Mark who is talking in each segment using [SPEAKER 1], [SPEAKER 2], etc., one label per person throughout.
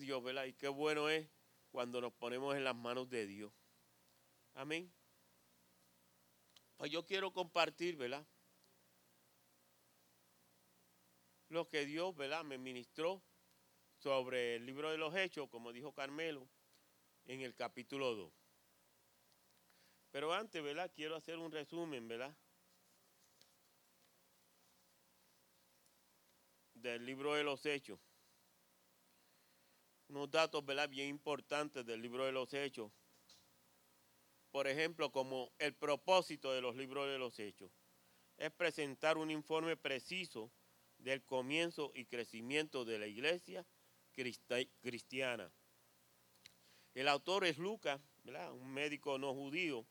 [SPEAKER 1] Dios, ¿verdad? Y qué bueno es cuando nos ponemos en las manos de Dios. Amén. Pues yo quiero compartir, ¿verdad? Lo que Dios, ¿verdad? Me ministró sobre el libro de los Hechos, como dijo Carmelo, en el capítulo 2. Pero antes, ¿verdad? Quiero hacer un resumen, ¿verdad? Del libro de los Hechos. Unos datos, ¿verdad? Bien importantes del libro de los Hechos. Por ejemplo, como el propósito de los libros de los Hechos es presentar un informe preciso del comienzo y crecimiento de la iglesia cristiana. El autor es Lucas, un médico no judío.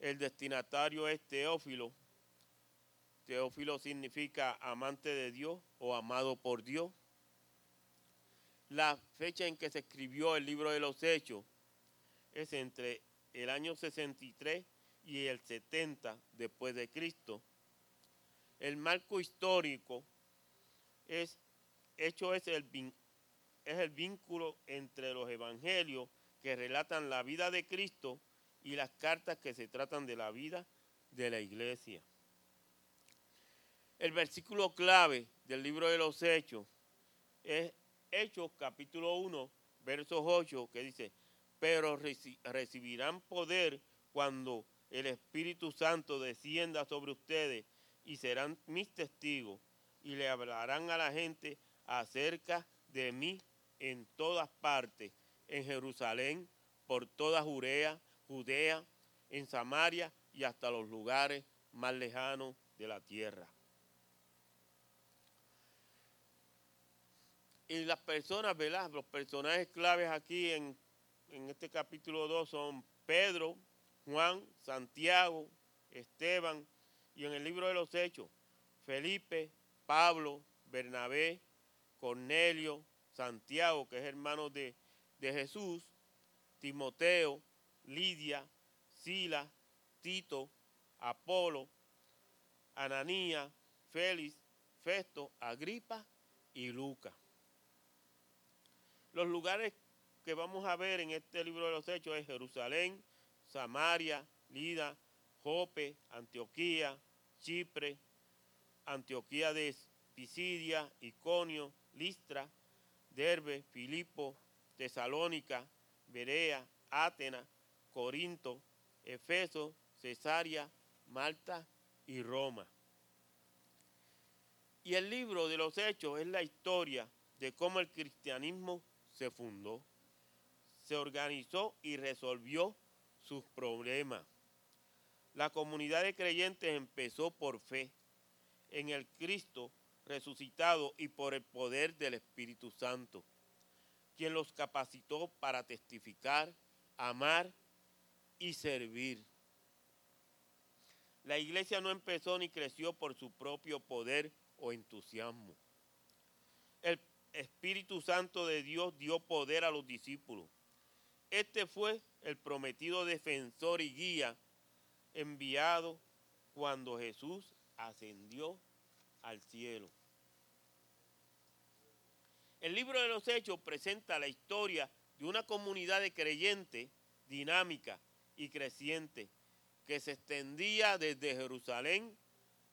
[SPEAKER 1] El destinatario es Teófilo. Teófilo significa amante de Dios o amado por Dios. La fecha en que se escribió el libro de los Hechos es entre el año 63 y el 70 después de Cristo. El marco histórico es hecho es el, es el vínculo entre los evangelios que relatan la vida de Cristo y las cartas que se tratan de la vida de la iglesia. El versículo clave del libro de los Hechos es Hechos capítulo 1, versos 8, que dice, pero recibirán poder cuando el Espíritu Santo descienda sobre ustedes y serán mis testigos y le hablarán a la gente acerca de mí en todas partes, en Jerusalén, por toda Judea, Judea, en Samaria y hasta los lugares más lejanos de la tierra. Y las personas, ¿verdad? Los personajes claves aquí en, en este capítulo 2 son Pedro, Juan, Santiago, Esteban y en el libro de los Hechos, Felipe, Pablo, Bernabé, Cornelio, Santiago, que es hermano de, Jesús, Timoteo, Lidia, Sila, Tito, Apolo, Ananía, Félix, Festo, Agripa y Lucas. Los lugares que vamos a ver en este libro de los Hechos es Jerusalén, Samaria, Lida, Jope, Antioquía, Chipre, Antioquía de Pisidia, Iconio, Listra, Derbe, Filipo, Tesalónica, Berea, Atenas, Corinto, Efeso, Cesarea, Malta y Roma. Y el libro de los Hechos es la historia de cómo el cristianismo se fundó, se organizó y resolvió sus problemas. La comunidad de creyentes empezó por fe en el Cristo resucitado y por el poder del Espíritu Santo, quien los capacitó para testificar, amar y servir. La iglesia no empezó ni creció por su propio poder o entusiasmo. El Espíritu Santo de Dios dio poder a los discípulos. Este fue el prometido defensor y guía enviado cuando Jesús ascendió al cielo. El libro de los Hechos presenta la historia de una comunidad de creyentes dinámica y creciente que se extendía desde Jerusalén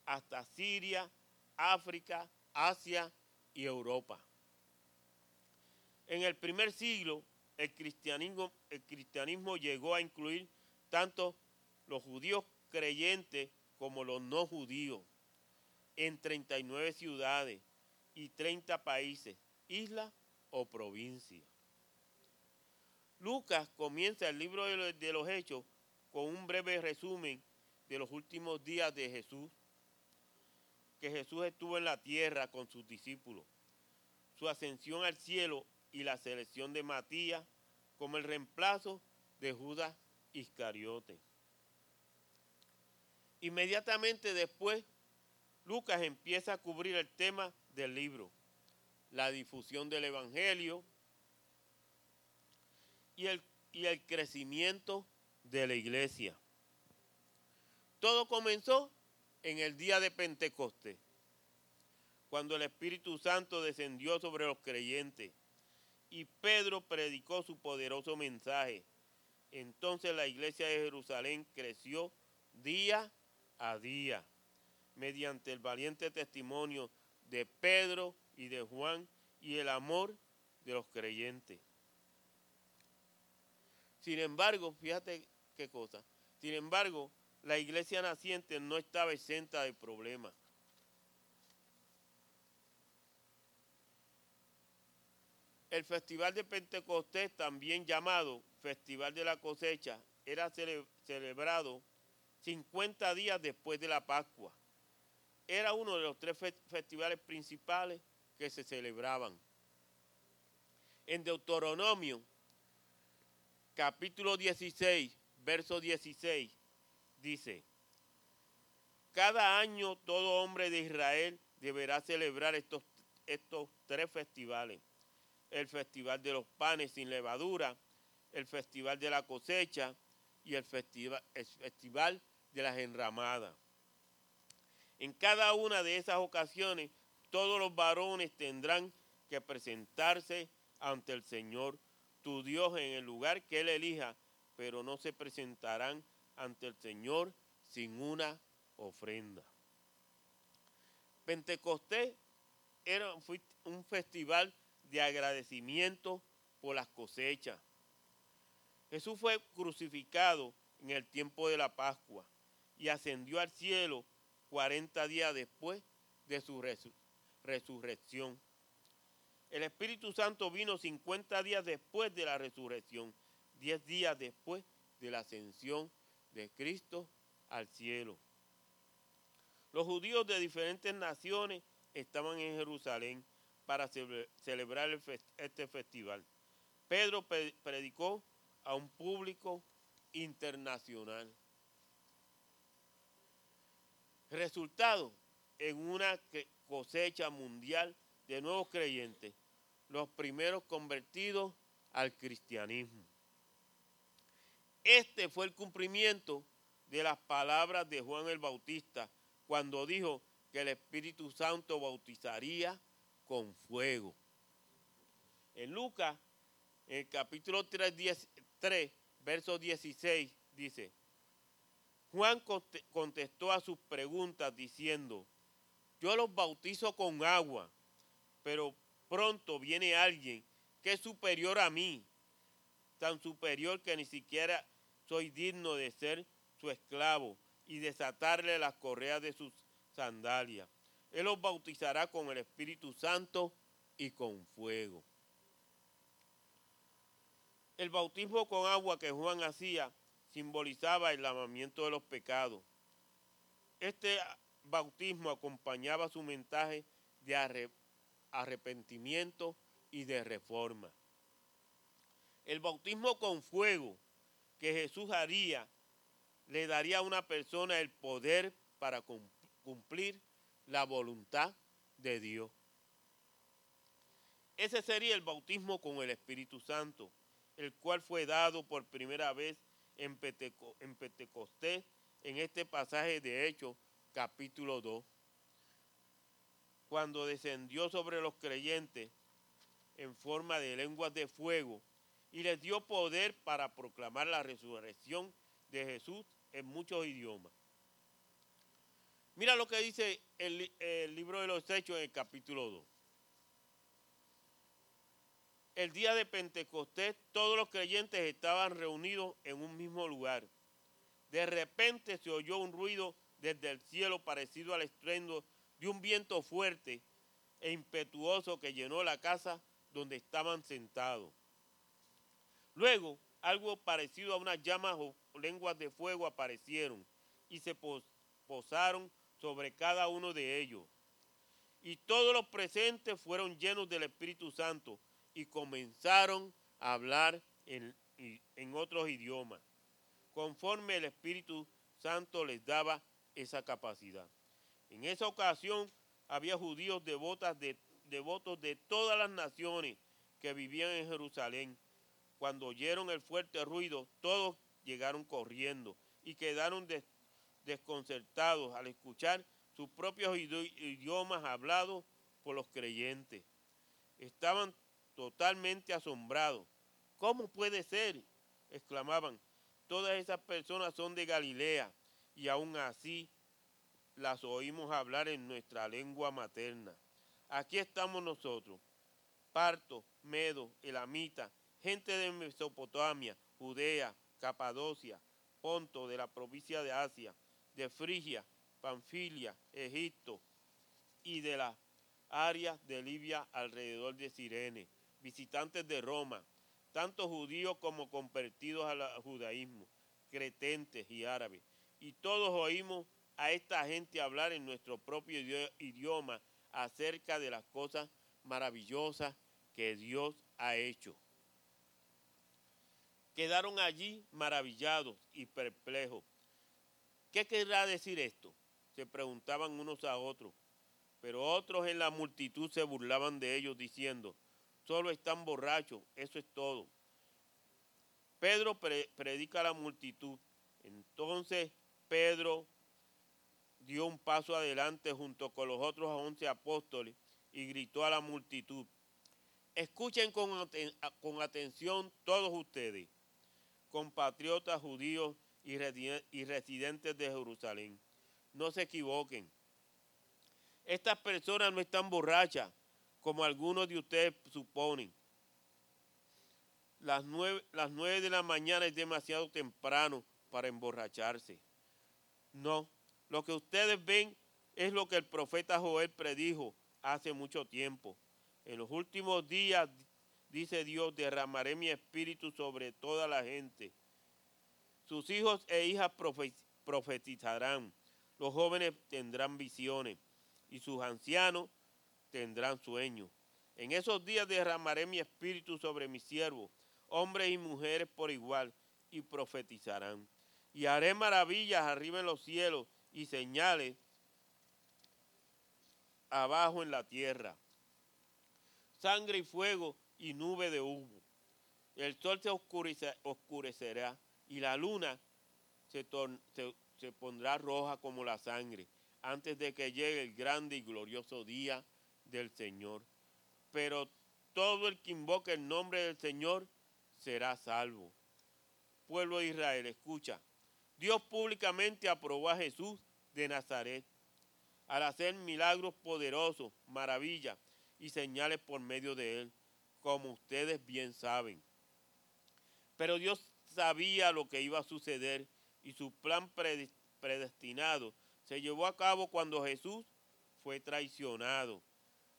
[SPEAKER 1] hasta Siria, África, Asia y Europa. En el primer siglo, el cristianismo, llegó a incluir tanto los judíos creyentes como los no judíos en 39 ciudades y 30 países isla o provincia. Lucas comienza el libro de los Hechos con un breve resumen de los últimos días de Jesús, que Jesús estuvo en la tierra con sus discípulos, su ascensión al cielo y la selección de Matías como el reemplazo de Judas Iscariote. Inmediatamente después, Lucas empieza a cubrir el tema del libro la difusión del Evangelio y el, y el crecimiento de la iglesia. Todo comenzó en el día de Pentecostés, cuando el Espíritu Santo descendió sobre los creyentes y Pedro predicó su poderoso mensaje. Entonces la iglesia de Jerusalén creció día a día mediante el valiente testimonio de Pedro y de Juan y el amor de los creyentes. Sin embargo, fíjate qué cosa. Sin embargo, la iglesia naciente no estaba exenta de problemas. El festival de Pentecostés, también llamado Festival de la Cosecha, era celebrado 50 días después de la Pascua. Era uno de los tres festivales principales que se celebraban. En Deuteronomio, capítulo 16, verso 16, dice, cada año todo hombre de Israel deberá celebrar estos, estos tres festivales. El festival de los panes sin levadura, el festival de la cosecha y el festival, de las enramadas. En cada una de esas ocasiones, todos los varones tendrán que presentarse ante el Señor, tu Dios, en el lugar que Él elija, pero no se presentarán ante el Señor sin una ofrenda. Pentecostés era un festival de agradecimiento por las cosechas. Jesús fue crucificado en el tiempo de la Pascua y ascendió al cielo 40 días después de su resurrección. El Espíritu Santo vino 50 días después de la resurrección, 10 días después de la ascensión de Cristo al cielo. Los judíos de diferentes naciones estaban en Jerusalén para celebrar este festival. Pedro predicó a un público internacional. Resultado en una cosecha mundial de nuevos creyentes, los primeros convertidos al cristianismo. Este fue el cumplimiento de las palabras de Juan el Bautista cuando dijo que el Espíritu Santo bautizaría con fuego. En Lucas, en el capítulo 3, 3 verso 16, dice, Juan contestó a sus preguntas diciendo, yo los bautizo con agua, pero pronto viene alguien que es superior a mí, tan superior que ni siquiera soy digno de ser su esclavo y desatarle las correas de sus sandalias. Él los bautizará con el Espíritu Santo y con fuego. El bautismo con agua que Juan hacía simbolizaba el lavamiento de los pecados. Este bautismo acompañaba su mensaje de arrepentimiento y de reforma. El bautismo con fuego que Jesús haría le daría a una persona el poder para cumplir la voluntad de Dios. Ese sería el bautismo con el Espíritu Santo, el cual fue dado por primera vez en, Pentecostés, en este pasaje de Hechos, capítulo 2, cuando descendió sobre los creyentes en forma de lenguas de fuego y les dio poder para proclamar la resurrección de Jesús en muchos idiomas. Mira lo que dice el, libro de los Hechos en el capítulo 2 el día de Pentecostés todos los creyentes estaban reunidos en un mismo lugar. De repente se oyó un ruido desde el cielo parecido al estruendo de un viento fuerte e impetuoso que llenó la casa donde estaban sentados. Luego, algo parecido a unas llamas o lenguas de fuego aparecieron y se posaron sobre cada uno de ellos. Y todos los presentes fueron llenos del Espíritu Santo y comenzaron a hablar en, en otros idiomas, conforme el Espíritu Santo les daba esa capacidad. En esa ocasión había judíos devotas de, devotos de todas las naciones que vivían en Jerusalén. Cuando oyeron el fuerte ruido, todos llegaron corriendo y quedaron desconcertados al escuchar sus propios idiomas hablados por los creyentes. Estaban totalmente asombrados. ¿Cómo puede ser? exclamaban. Todas esas personas son de Galilea y aún así las oímos hablar en nuestra lengua materna. Aquí estamos nosotros, Parto, Medo, Elamita, gente de Mesopotamia, Judea, Capadocia, Ponto de la provincia de Asia, de Frigia, Panfilia, Egipto y de las áreas de Libia alrededor de Sirene, visitantes de Roma, tanto judíos como convertidos al judaísmo, cretentes y árabes. Y todos oímos a esta gente hablar en nuestro propio idioma acerca de las cosas maravillosas que Dios ha hecho. Quedaron allí maravillados y perplejos. ¿Qué querrá decir esto? Se preguntaban unos a otros. Pero otros en la multitud se burlaban de ellos diciendo, solo están borrachos, eso es todo. Pedro predica a la multitud. Entonces Pedro dio un paso adelante junto con los otros once apóstoles y gritó a la multitud, escuchen con, con atención todos ustedes, compatriotas judíos y residentes de Jerusalén. No se equivoquen. Estas personas no están borrachas, como algunos de ustedes suponen. Las nueve, las nueve de la mañana es demasiado temprano para emborracharse. No, lo que ustedes ven es lo que el profeta Joel predijo hace mucho tiempo. En los últimos días, dice Dios, derramaré mi espíritu sobre toda la gente. Sus hijos e hijas profetizarán. Los jóvenes tendrán visiones y sus ancianos tendrán sueños. En esos días derramaré mi espíritu sobre mis siervos, hombres y mujeres por igual, y profetizarán. Y haré maravillas arriba en los cielos y señales abajo en la tierra. Sangre y fuego y nube de humo. El sol se oscurecerá y la luna se, se pondrá roja como la sangre antes de que llegue el grande y glorioso día del Señor. Pero todo el que invoque el nombre del Señor será salvo. Pueblo de Israel, escucha. Dios públicamente aprobó a Jesús de Nazaret al hacer milagros poderosos, maravillas y señales por medio de él, como ustedes bien saben. Pero Dios sabía lo que iba a suceder y su plan predestinado se llevó a cabo cuando Jesús fue traicionado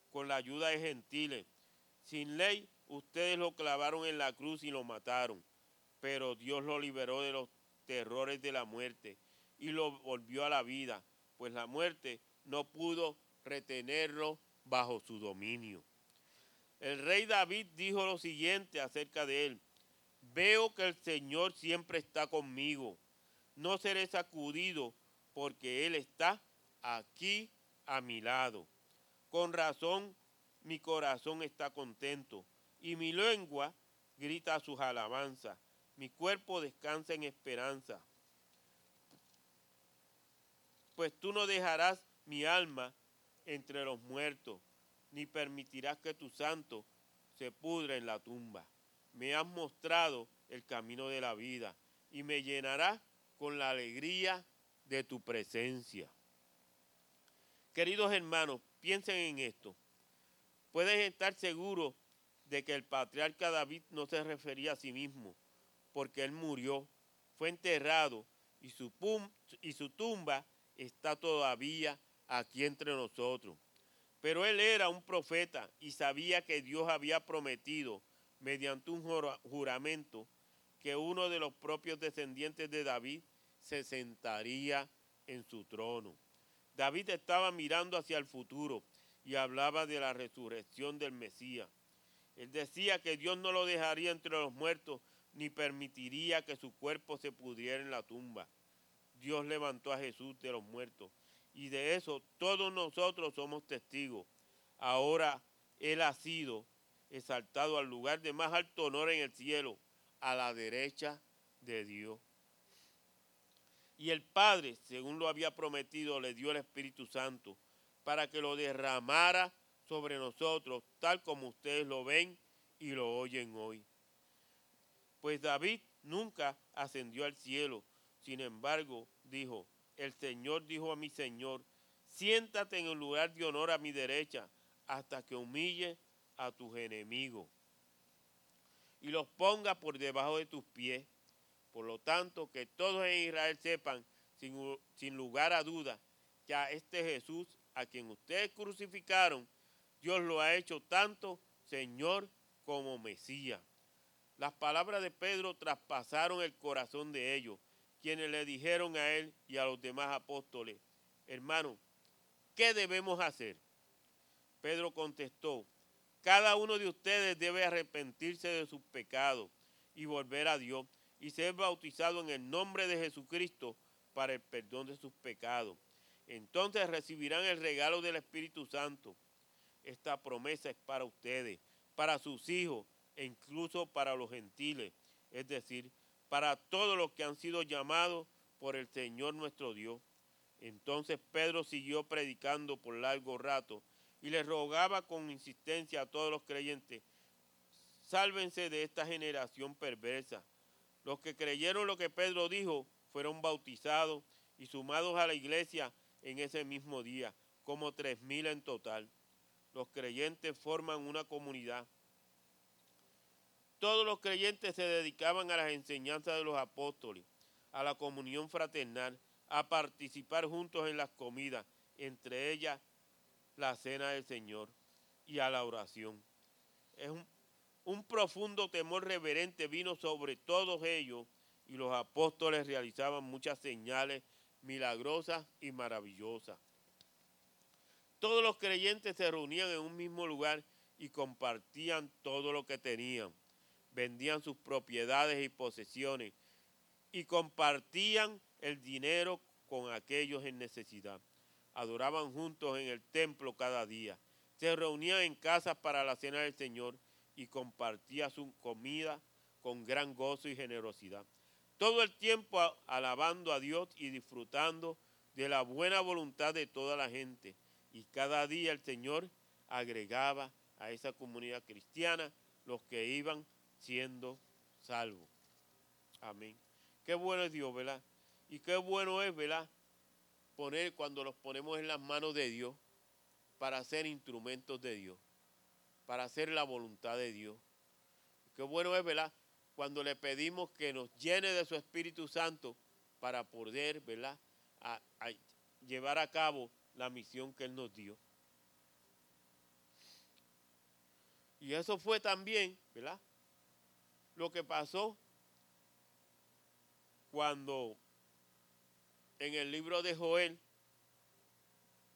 [SPEAKER 1] con la ayuda de gentiles. Sin ley, ustedes lo clavaron en la cruz y lo mataron, pero Dios lo liberó de los terrores de la muerte y lo volvió a la vida, pues la muerte no pudo retenerlo bajo su dominio. El rey David dijo lo siguiente acerca de él, veo que el Señor siempre está conmigo, no seré sacudido porque Él está aquí a mi lado. Con razón mi corazón está contento y mi lengua grita sus alabanzas. Mi cuerpo descansa en esperanza. Pues tú no dejarás mi alma entre los muertos, ni permitirás que tu santo se pudra en la tumba. Me has mostrado el camino de la vida y me llenarás con la alegría de tu presencia. Queridos hermanos, piensen en esto. Puedes estar seguros de que el patriarca David no se refería a sí mismo, porque él murió, fue enterrado y su, y su tumba está todavía aquí entre nosotros. Pero él era un profeta y sabía que Dios había prometido, mediante un juramento, que uno de los propios descendientes de David se sentaría en su trono. David estaba mirando hacia el futuro y hablaba de la resurrección del Mesías. Él decía que Dios no lo dejaría entre los muertos ni permitiría que su cuerpo se pudriera en la tumba. Dios levantó a Jesús de los muertos y de eso todos nosotros somos testigos. Ahora Él ha sido exaltado al lugar de más alto honor en el cielo, a la derecha de Dios. Y el Padre, según lo había prometido, le dio el Espíritu Santo para que lo derramara sobre nosotros, tal como ustedes lo ven y lo oyen hoy. Pues David nunca ascendió al cielo, sin embargo, dijo, el Señor dijo a mi Señor, siéntate en el lugar de honor a mi derecha hasta que humille a tus enemigos y los ponga por debajo de tus pies. Por lo tanto, que todos en Israel sepan, sin, sin lugar a duda, que a este Jesús, a quien ustedes crucificaron, Dios lo ha hecho tanto Señor como Mesías. Las palabras de Pedro traspasaron el corazón de ellos, quienes le dijeron a él y a los demás apóstoles, hermano, ¿qué debemos hacer? Pedro contestó, cada uno de ustedes debe arrepentirse de sus pecados y volver a Dios y ser bautizado en el nombre de Jesucristo para el perdón de sus pecados. Entonces recibirán el regalo del Espíritu Santo. Esta promesa es para ustedes, para sus hijos e incluso para los gentiles, es decir, para todos los que han sido llamados por el Señor nuestro Dios. Entonces Pedro siguió predicando por largo rato y le rogaba con insistencia a todos los creyentes, sálvense de esta generación perversa. Los que creyeron lo que Pedro dijo fueron bautizados y sumados a la iglesia en ese mismo día, como tres mil en total. Los creyentes forman una comunidad. Todos los creyentes se dedicaban a las enseñanzas de los apóstoles, a la comunión fraternal, a participar juntos en las comidas, entre ellas la cena del Señor y a la oración. Un, un profundo temor reverente vino sobre todos ellos y los apóstoles realizaban muchas señales milagrosas y maravillosas. Todos los creyentes se reunían en un mismo lugar y compartían todo lo que tenían. Vendían sus propiedades y posesiones y compartían el dinero con aquellos en necesidad adoraban juntos en el templo cada día. Se reunían en casas para la cena del Señor y compartían su comida con gran gozo y generosidad. Todo el tiempo alabando a Dios y disfrutando de la buena voluntad de toda la gente. Y cada día el Señor agregaba a esa comunidad cristiana los que iban siendo salvos. Amén. Qué bueno es Dios, ¿verdad? Y qué bueno es, ¿verdad? Poner cuando los ponemos en las manos de Dios para ser instrumentos de Dios, para hacer la voluntad de Dios. Qué bueno es, ¿verdad? Cuando le pedimos que nos llene de su Espíritu Santo para poder, ¿verdad? A, llevar a cabo la misión que Él nos dio. Y eso fue también, ¿verdad? Lo que pasó cuando en el libro de Joel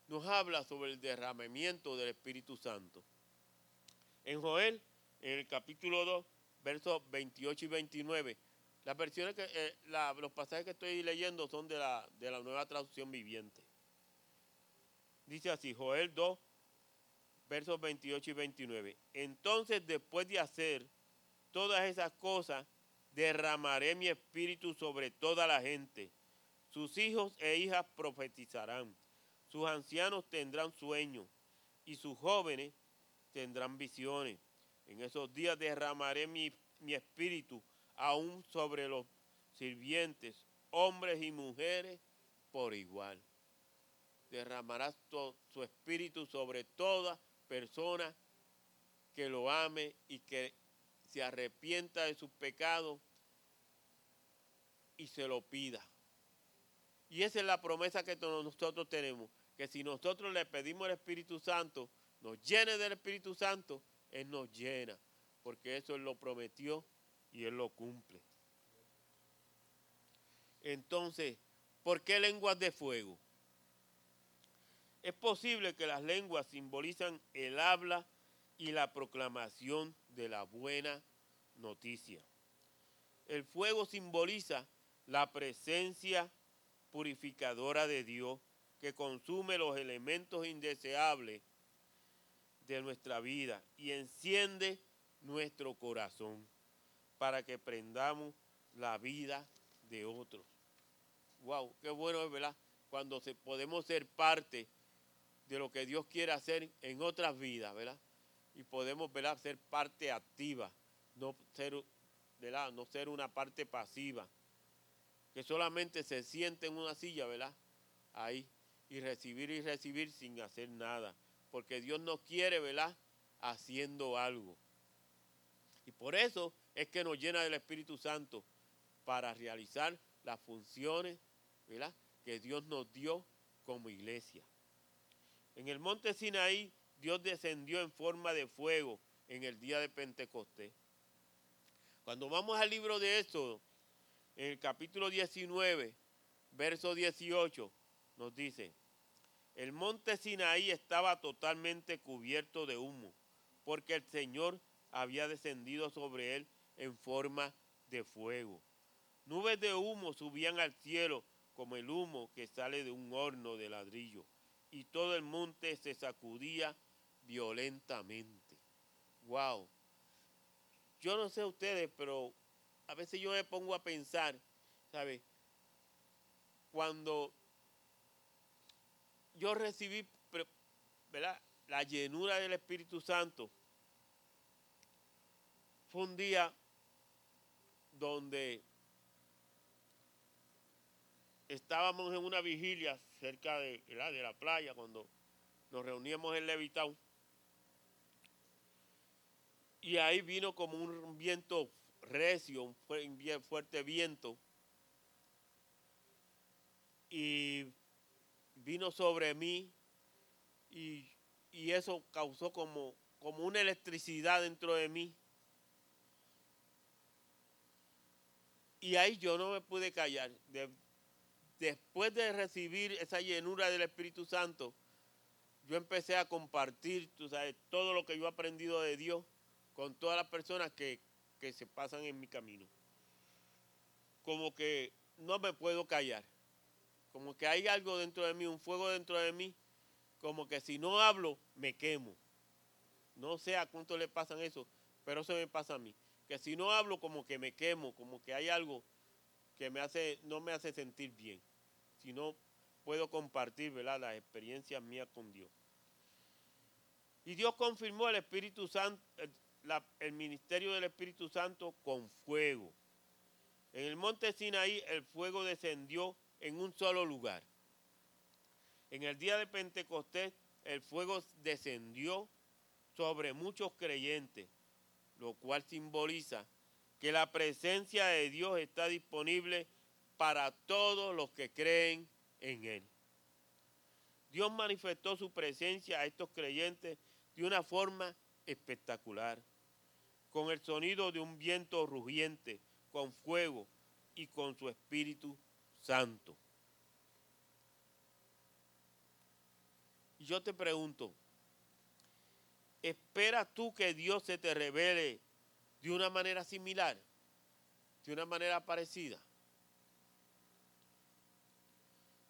[SPEAKER 1] nos habla sobre el derramamiento del Espíritu Santo. En Joel, en el capítulo 2, versos 28 y 29, las versiones que, eh, los pasajes que estoy leyendo son de la, de la nueva traducción viviente. Dice así, Joel 2, versos 28 y 29. Entonces, después de hacer todas esas cosas, derramaré mi espíritu sobre toda la gente sus hijos e hijas profetizarán, sus ancianos tendrán sueños y sus jóvenes tendrán visiones. En esos días derramaré mi, espíritu aún sobre los sirvientes, hombres y mujeres por igual. Derramarás su espíritu sobre toda persona que lo ame y que se arrepienta de sus pecados y se lo pida. Y esa es la promesa que nosotros tenemos, que si nosotros le pedimos al Espíritu Santo, nos llene del Espíritu Santo, Él nos llena, porque eso Él lo prometió y Él lo cumple. Entonces, ¿por qué lenguas de fuego? Es posible que las lenguas simbolizan el habla y la proclamación de la buena noticia. El fuego simboliza la presencia purificadora de Dios que consume los elementos indeseables de nuestra vida y enciende nuestro corazón para que prendamos la vida de otros. Wow, qué bueno es, ¿verdad? Cuando podemos ser parte de lo que Dios quiere hacer en otras vidas, ¿verdad? y podemos ¿verdad? ser parte activa, no ser, ¿verdad? no ser una parte pasiva, que solamente se siente en una silla, ¿verdad? Ahí, y recibir y recibir sin hacer nada, porque Dios no quiere, ¿verdad? Haciendo algo. Y por eso es que nos llena del Espíritu Santo para realizar las funciones, ¿verdad? Que Dios nos dio como iglesia. En el monte Sinaí Dios descendió en forma de fuego en el día de Pentecostés. Cuando vamos al libro de Éxodo, en el capítulo 19, verso 18, nos dice, el monte Sinaí estaba totalmente cubierto de humo, porque el Señor había descendido sobre él en forma de fuego. Nubes de humo subían al cielo como el humo que sale de un horno de ladrillo, y todo el monte se sacudía violentamente. Wow. Yo no sé ustedes, pero a veces yo me pongo a pensar, ¿sabe? Cuando yo recibí, ¿verdad? La llenura del Espíritu Santo, fue un día donde estábamos en una vigilia cerca de, de la playa, cuando nos reuníamos en Levitown. Y ahí vino como un viento recio, un fuerte viento. Y vino sobre mí y, eso causó como, como una electricidad dentro de mí. Y ahí yo no me pude callar. después de recibir esa llenura del Espíritu Santo, yo empecé a compartir, tú sabes, todo lo que yo he aprendido de Dios con todas las personas que, se pasan en mi camino. Como que no me puedo callar. Como que hay algo dentro de mí, un fuego dentro de mí. Como que si no hablo, me quemo. No sé a cuánto le pasan eso, pero eso me pasa a mí. Que si no hablo, como que me quemo, como que hay algo que me hace, no me hace sentir bien. Si no puedo compartir, ¿verdad? Las experiencias mías con Dios. Y Dios confirmó el Espíritu Santo, el ministerio del Espíritu Santo con fuego. En el monte Sinaí el fuego descendió en un solo lugar. En el día de Pentecostés el fuego descendió sobre muchos creyentes, lo cual simboliza que la presencia de Dios está disponible para todos los que creen en Él. Dios manifestó su presencia a estos creyentes de una forma espectacular con el sonido de un viento rugiente, con fuego y con su Espíritu Santo. Yo te pregunto, ¿esperas tú que Dios se te revele de una manera similar, de una manera parecida?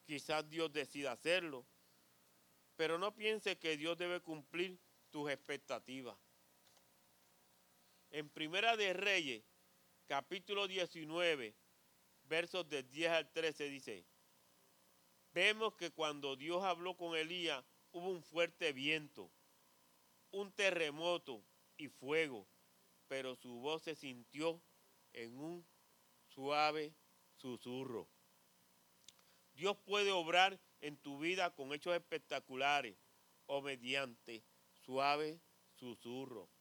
[SPEAKER 1] Quizás Dios decida hacerlo, pero no piense que Dios debe cumplir tus expectativas. En Primera de Reyes, capítulo 19, versos del 10 al 13 dice, vemos que cuando Dios habló con Elías hubo un fuerte viento, un terremoto y fuego, pero su voz se sintió en un suave susurro. Dios puede obrar en tu vida con hechos espectaculares o mediante suave susurro.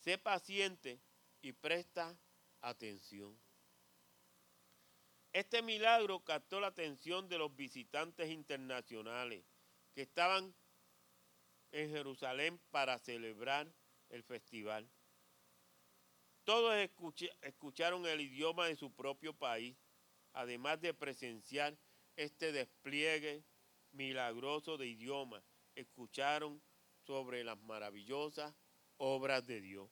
[SPEAKER 1] Sé paciente y presta atención. Este milagro captó la atención de los visitantes internacionales que estaban en Jerusalén para celebrar el festival. Todos escucharon el idioma de su propio país, además de presenciar este despliegue milagroso de idioma. Escucharon sobre las maravillosas obras de Dios.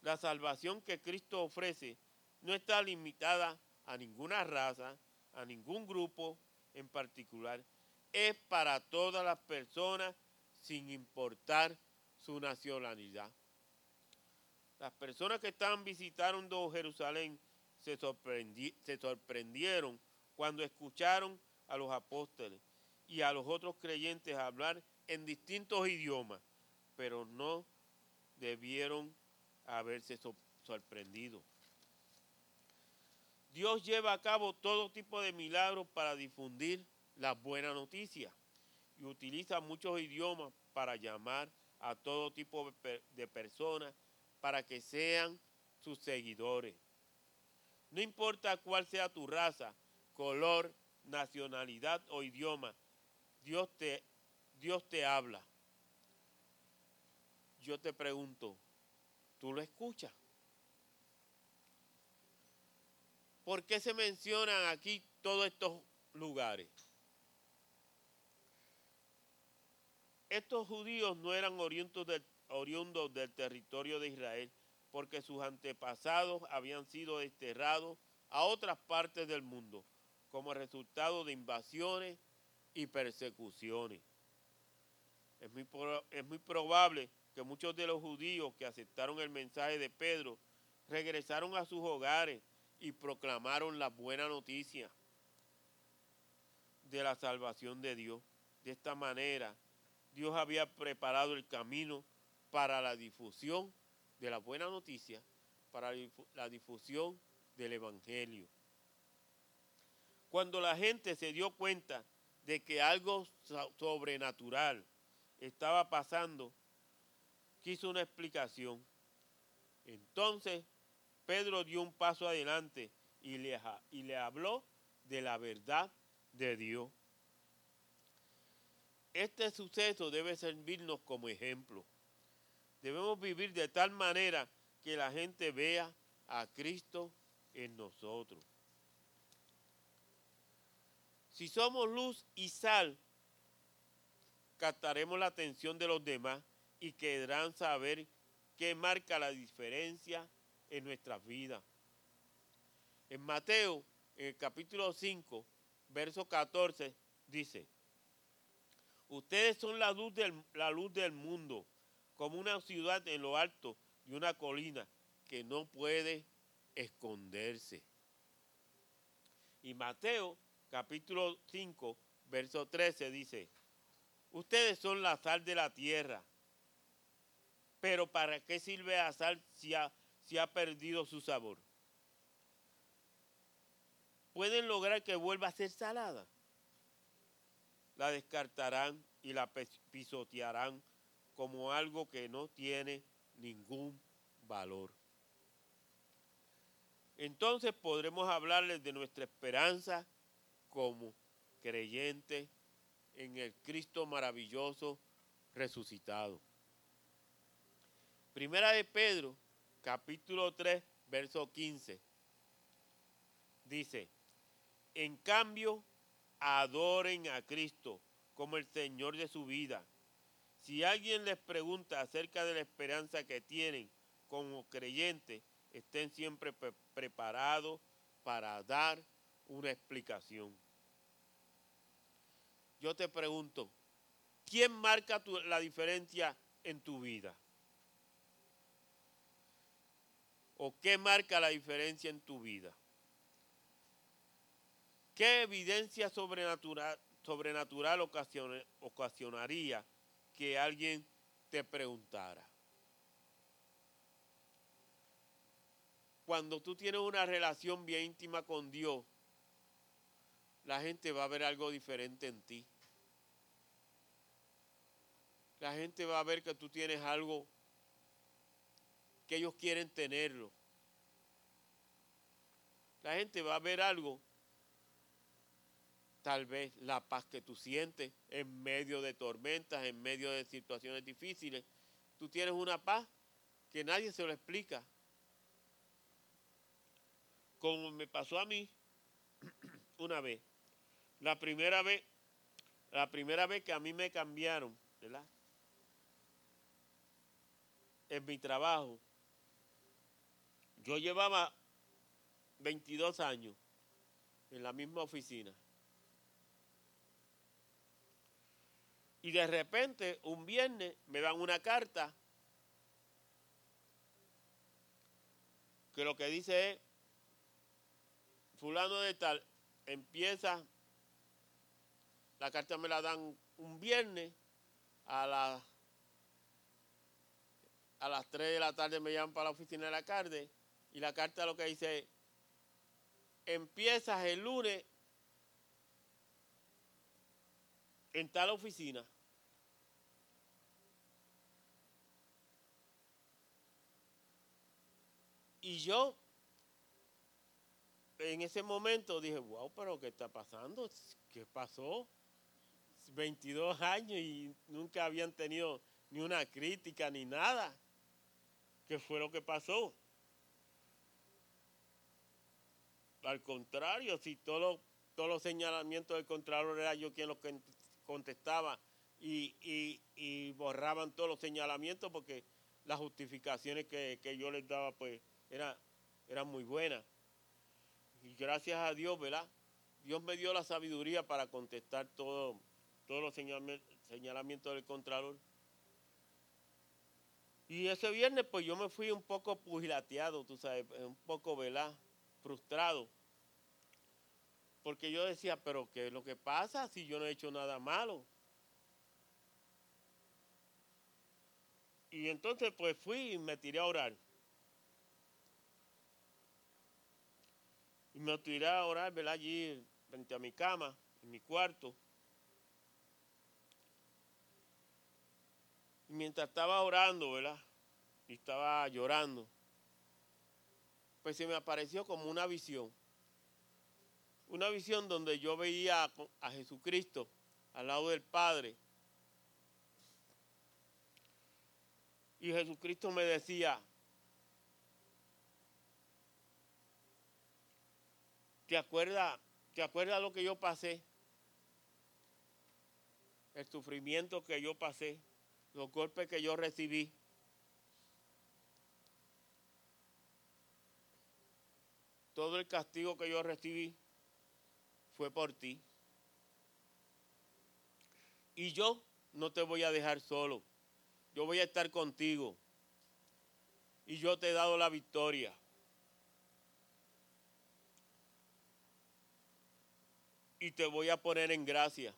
[SPEAKER 1] La salvación que Cristo ofrece no está limitada a ninguna raza, a ningún grupo en particular. Es para todas las personas sin importar su nacionalidad. Las personas que estaban visitando Jerusalén se, se sorprendieron cuando escucharon a los apóstoles y a los otros creyentes hablar en distintos idiomas, pero no debieron haberse sorprendido. Dios lleva a cabo todo tipo de milagros para difundir las buenas noticias y utiliza muchos idiomas para llamar a todo tipo de personas para que sean sus seguidores. No importa cuál sea tu raza, color, nacionalidad o idioma, Dios te, Dios te habla. Yo te pregunto, ¿tú lo escuchas? ¿Por qué se mencionan aquí todos estos lugares? Estos judíos no eran oriundos del, territorio de Israel, porque sus antepasados habían sido desterrados a otras partes del mundo como resultado de invasiones y persecuciones. Es muy, es muy probable que muchos de los judíos que aceptaron el mensaje de Pedro regresaron a sus hogares y proclamaron la buena noticia de la salvación de Dios. De esta manera, Dios había preparado el camino para la difusión de la buena noticia, para la difusión del Evangelio. Cuando la gente se dio cuenta de que algo sobrenatural estaba pasando, quiso una explicación. Entonces Pedro dio un paso adelante y le, habló de la verdad de Dios. Este suceso debe servirnos como ejemplo. Debemos vivir de tal manera que la gente vea a Cristo en nosotros. Si somos luz y sal, captaremos la atención de los demás y querrán saber qué marca la diferencia en nuestras vidas. En Mateo, en el capítulo 5, verso 14, dice, ustedes son la luz del, la luz del mundo como una ciudad en lo alto de una colina que no puede esconderse. Y Mateo capítulo 5, verso 13 dice, ustedes son la sal de la tierra, pero ¿para qué sirve la sal si ha, si ha perdido su sabor? ¿Pueden lograr que vuelva a ser salada? La descartarán y la pisotearán como algo que no tiene ningún valor. Entonces podremos hablarles de nuestra esperanza como creyentes en el Cristo maravilloso resucitado. Primera de Pedro, capítulo 3, verso 15. Dice, en cambio, adoren a Cristo como el Señor de su vida si alguien les pregunta acerca de la esperanza que tienen como creyentes, estén siempre preparados para dar una explicación. Yo te pregunto, ¿quién marca la diferencia en tu vida? ¿O qué marca la diferencia en tu vida? ¿Qué evidencia sobrenatural, ocasionaría que alguien te preguntara. Cuando tú tienes una relación bien íntima con Dios, la gente va a ver algo diferente en ti. La gente va a ver que tú tienes algo que ellos quieren tenerlo. La gente va a ver algo tal vez la paz que tú sientes en medio de tormentas, en medio de situaciones difíciles. Tú tienes una paz que nadie se lo explica. Como me pasó a mí una vez. La primera vez, la primera vez que a mí me cambiaron, ¿verdad? En mi trabajo. Yo llevaba 22 años en la misma oficina. Y de repente, un viernes, me dan una carta que lo que dice es, fulano de tal, empieza, la carta me la dan un viernes, a, la, a las 3 de la tarde me llaman para la oficina de la carne y la carta lo que dice, empiezas el lunes en tal oficina. Y yo en ese momento dije, wow, pero ¿qué está pasando? ¿Qué pasó? 22 años y nunca habían tenido ni una crítica ni nada. ¿Qué fue lo que pasó? Al contrario, si todos los señalamientos del Contralor era yo quien los contestaba y, borraban todos los señalamientos porque las justificaciones que, yo les daba pues era, eran muy buenas. Y gracias a Dios, ¿verdad? Dios me dio la sabiduría para contestar todo, todos los señalamientos del Contralor. Y ese viernes, pues yo me fui un poco pugilateado, tú sabes, un poco, ¿verdad? Frustrado. Porque yo decía, pero ¿qué es lo que pasa si yo no he hecho nada malo? Y entonces, pues fui y me tiré a orar. Y me tiré a orar, ¿verdad? Allí frente a mi cama, en mi cuarto. Y mientras estaba orando, ¿verdad? Y estaba llorando, pues se me apareció como una visión. Una visión donde yo veía a Jesucristo al lado del Padre. Y Jesucristo me decía, ¿Te acuerdas, ¿Te acuerdas lo que yo pasé? El sufrimiento que yo pasé, los golpes que yo recibí. Todo el castigo que yo recibí fue por ti. Y yo no te voy a dejar solo. Yo voy a estar contigo. Y yo te he dado la victoria. y te voy a poner en gracia.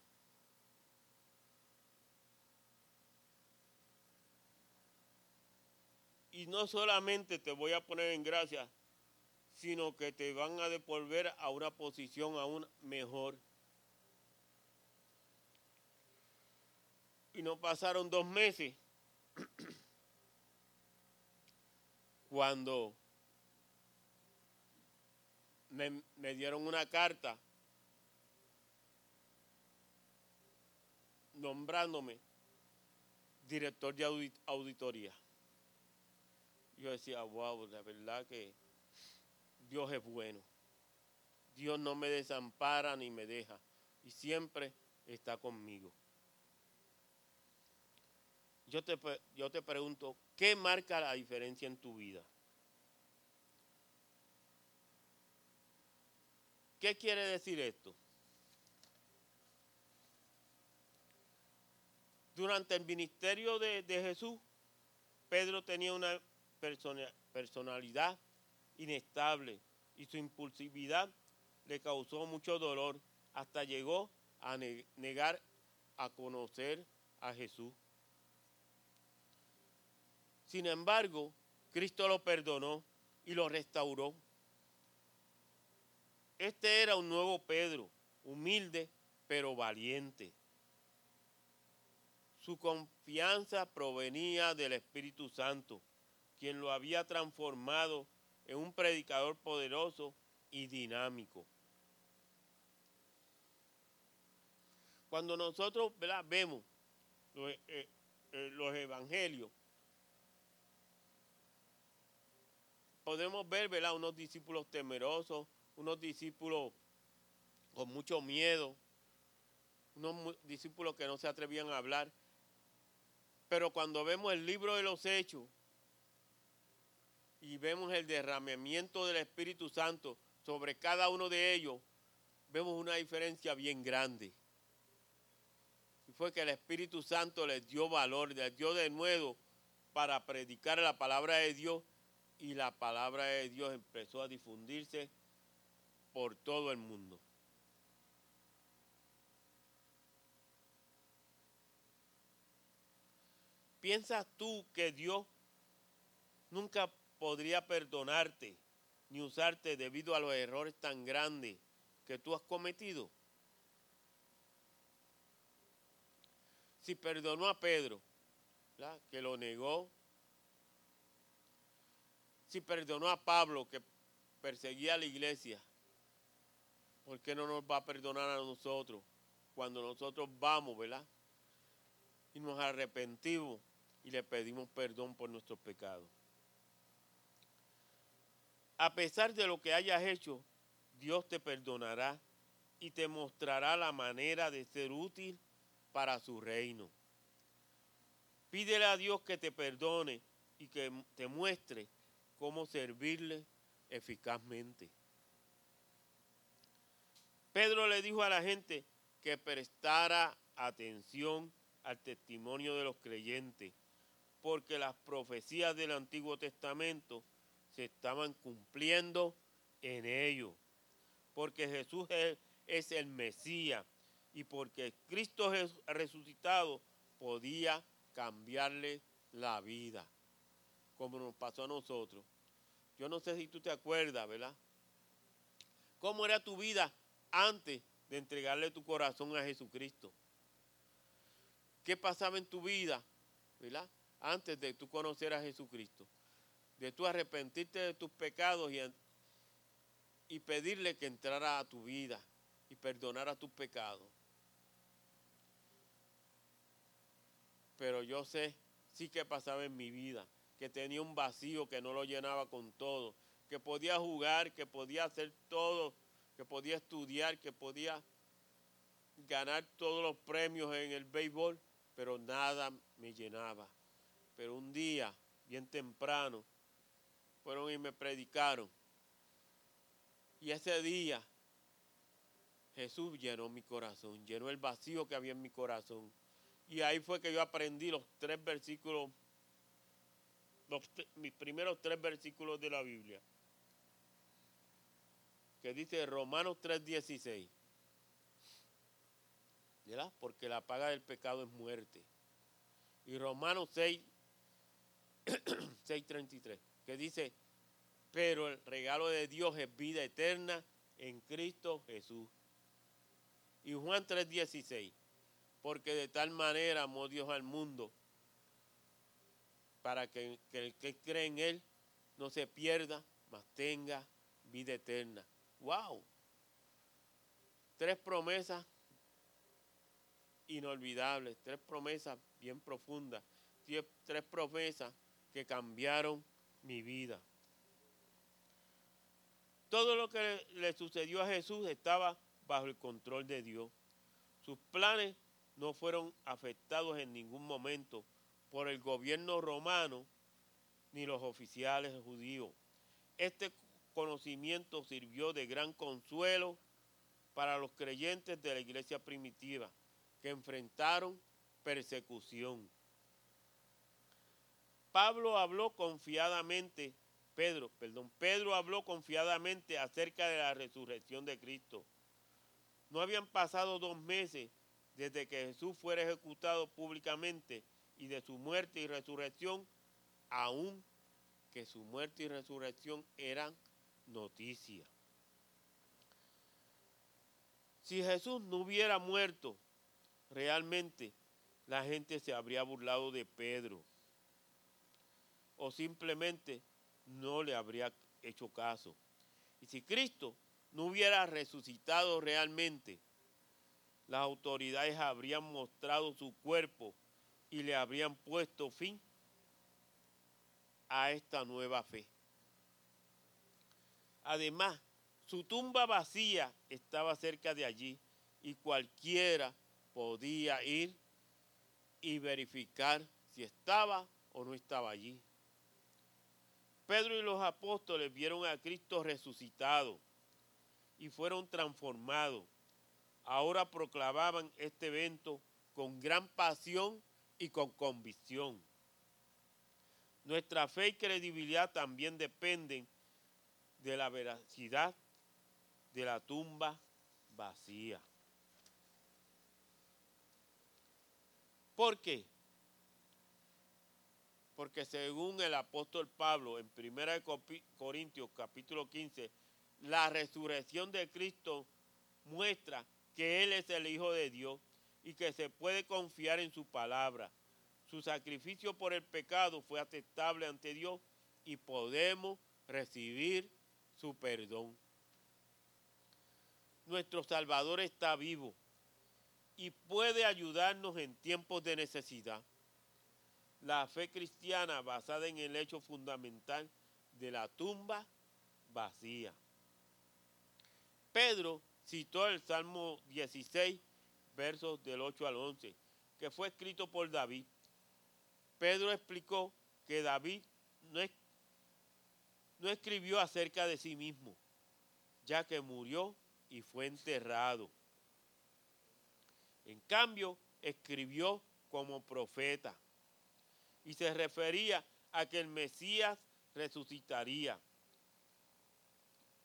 [SPEAKER 1] Y no solamente te voy a poner en gracia, sino que te van a devolver a una posición aún mejor. Y no pasaron dos meses cuando me, me dieron una carta nombrándome director de auditoría. Yo decía, wow, la verdad que Dios es bueno. Dios no me desampara ni me deja y siempre está conmigo. Yo te, yo te pregunto, ¿qué marca la diferencia en tu vida? ¿Qué quiere decir esto? Durante el ministerio de, Jesús, Pedro tenía una personalidad inestable y su impulsividad le causó mucho dolor hasta llegó a negar a conocer a Jesús. Sin embargo, Cristo lo perdonó y lo restauró. Este era un nuevo Pedro, humilde pero valiente. Su confianza provenía del Espíritu Santo, quien lo había transformado en un predicador poderoso y dinámico. Cuando nosotros vemos los, eh, eh, los, evangelios, podemos ver ¿verdad? unos discípulos temerosos, unos discípulos con mucho miedo, unos discípulos que no se atrevían a hablar. Pero cuando vemos el libro de los hechos y vemos el derramamiento del Espíritu Santo sobre cada uno de ellos, vemos una diferencia bien grande. Y fue que el Espíritu Santo les dio valor, les dio de nuevo para predicar la palabra de Dios y la palabra de Dios empezó a difundirse por todo el mundo. ¿Piensas tú que Dios nunca podría perdonarte ni usarte debido a los errores tan grandes que tú has cometido? Si perdonó a Pedro, que lo negó, si perdonó a Pablo, que perseguía a la iglesia, ¿por qué no nos va a perdonar a nosotros cuando nosotros vamos, verdad? Y nos arrepentimos y le pedimos perdón por nuestros pecados. A pesar de lo que hayas hecho, Dios te perdonará y te mostrará la manera de ser útil para su reino. Pídele a Dios que te perdone y que te muestre cómo servirle eficazmente. Pedro le dijo a la gente que prestara atención al testimonio de los creyentes, porque las profecías del Antiguo Testamento estaban cumpliendo en ellos, porque Jesús es, el Mesías y porque Cristo resucitado podía cambiarle la vida, como nos pasó a nosotros. Yo no sé si tú te acuerdas, ¿verdad? ¿Cómo era tu vida antes de entregarle tu corazón a Jesucristo? ¿Qué pasaba en tu vida, ¿verdad? Antes de tú conocer a Jesucristo. De tú arrepentirte de tus pecados y, y pedirle que entrara a tu vida y perdonara tus pecados. Pero yo sé, sí que pasaba en mi vida que tenía un vacío que no lo llenaba con todo, que podía jugar, que podía hacer todo, que podía estudiar, que podía ganar todos los premios en el béisbol, pero nada me llenaba. Pero un día, bien temprano, fueron y me predicaron. Y ese día Jesús llenó mi corazón, llenó el vacío que había en mi corazón. Y ahí fue que yo aprendí los tres versículos mis primeros tres versículos de la Biblia, que dice Romanos 3:16. ¿Verdad? Porque la paga del pecado es muerte. Y Romanos 6, 6:33, que dice, pero el regalo de Dios es vida eterna en Cristo Jesús. Y Juan 3:16, porque de tal manera amó Dios al mundo para que, el que cree en Él no se pierda, mas tenga vida eterna. ¡Wow! Tres promesas inolvidables, tres promesas bien profundas, tres promesas que cambiaron mi vida. Todo lo que le sucedió a Jesús estaba bajo el control de Dios. Sus planes no fueron afectados en ningún momento por el gobierno romano ni los oficiales judíos. Este conocimiento sirvió de gran consuelo para los creyentes de la iglesia primitiva que enfrentaron persecución. Pablo habló confiadamente, Pedro, perdón, Pedro habló confiadamente acerca de la resurrección de Cristo. No habían pasado dos meses desde que Jesús fuera ejecutado públicamente y de su muerte y resurrección, aun que su muerte y resurrección eran noticia. Si Jesús no hubiera muerto, realmente la gente se habría burlado de Pedro o simplemente no le habría hecho caso. Y si Cristo no hubiera resucitado realmente, las autoridades habrían mostrado su cuerpo y le habrían puesto fin a esta nueva fe. Además, su tumba vacía estaba cerca de allí y cualquiera podía ir y verificar si estaba o no estaba allí. Pedro y los apóstoles vieron a Cristo resucitado y fueron transformados. Ahora proclamaban este evento con gran pasión y con convicción. Nuestra fe y credibilidad también dependen de la veracidad de la tumba vacía. ¿Por qué? Porque según el apóstol Pablo en 1 Corintios capítulo 15, la resurrección de Cristo muestra que Él es el Hijo de Dios y que se puede confiar en su palabra. Su sacrificio por el pecado fue aceptable ante Dios y podemos recibir su perdón. Nuestro Salvador está vivo y puede ayudarnos en tiempos de necesidad. La fe cristiana basada en el hecho fundamental de la tumba vacía. Pedro citó el Salmo 16, versos del 8 al 11, que fue escrito por David. Pedro explicó que David no, no escribió acerca de sí mismo, ya que murió y fue enterrado. En cambio, escribió como profeta y se refería a que el Mesías resucitaría.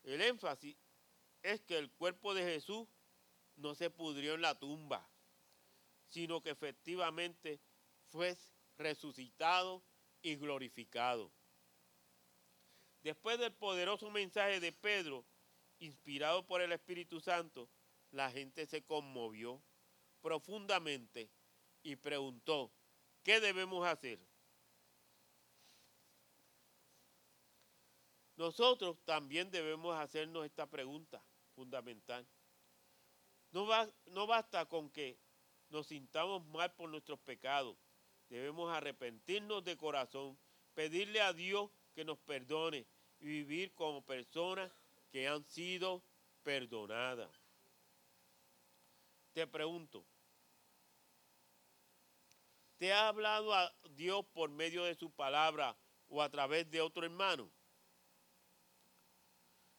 [SPEAKER 1] El énfasis es que el cuerpo de Jesús no se pudrió en la tumba, sino que efectivamente fue resucitado y glorificado. Después del poderoso mensaje de Pedro, inspirado por el Espíritu Santo, la gente se conmovió profundamente y preguntó, ¿qué debemos hacer? Nosotros también debemos hacernos esta pregunta fundamental. No, no basta con que nos sintamos mal por nuestros pecados. Debemos arrepentirnos de corazón, pedirle a Dios que nos perdone y vivir como personas que han sido perdonadas. Te pregunto, ¿te ha hablado a Dios por medio de su palabra o a través de otro hermano?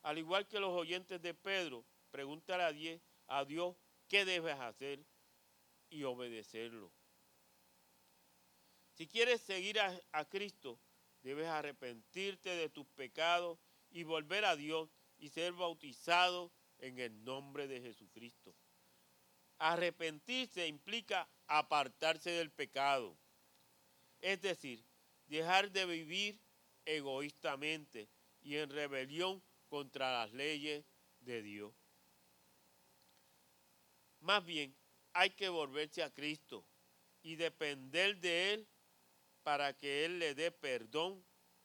[SPEAKER 1] Al igual que los oyentes de Pedro, pregúntale a Dios qué debes hacer y obedecerlo. Si quieres seguir a, a Cristo, debes arrepentirte de tus pecados y volver a Dios y ser bautizado en el nombre de Jesucristo. Arrepentirse implica apartarse del pecado, es decir, dejar de vivir egoístamente y en rebelión contra las leyes de Dios. Más bien, hay que volverse a Cristo y depender de Él para que Él le dé perdón,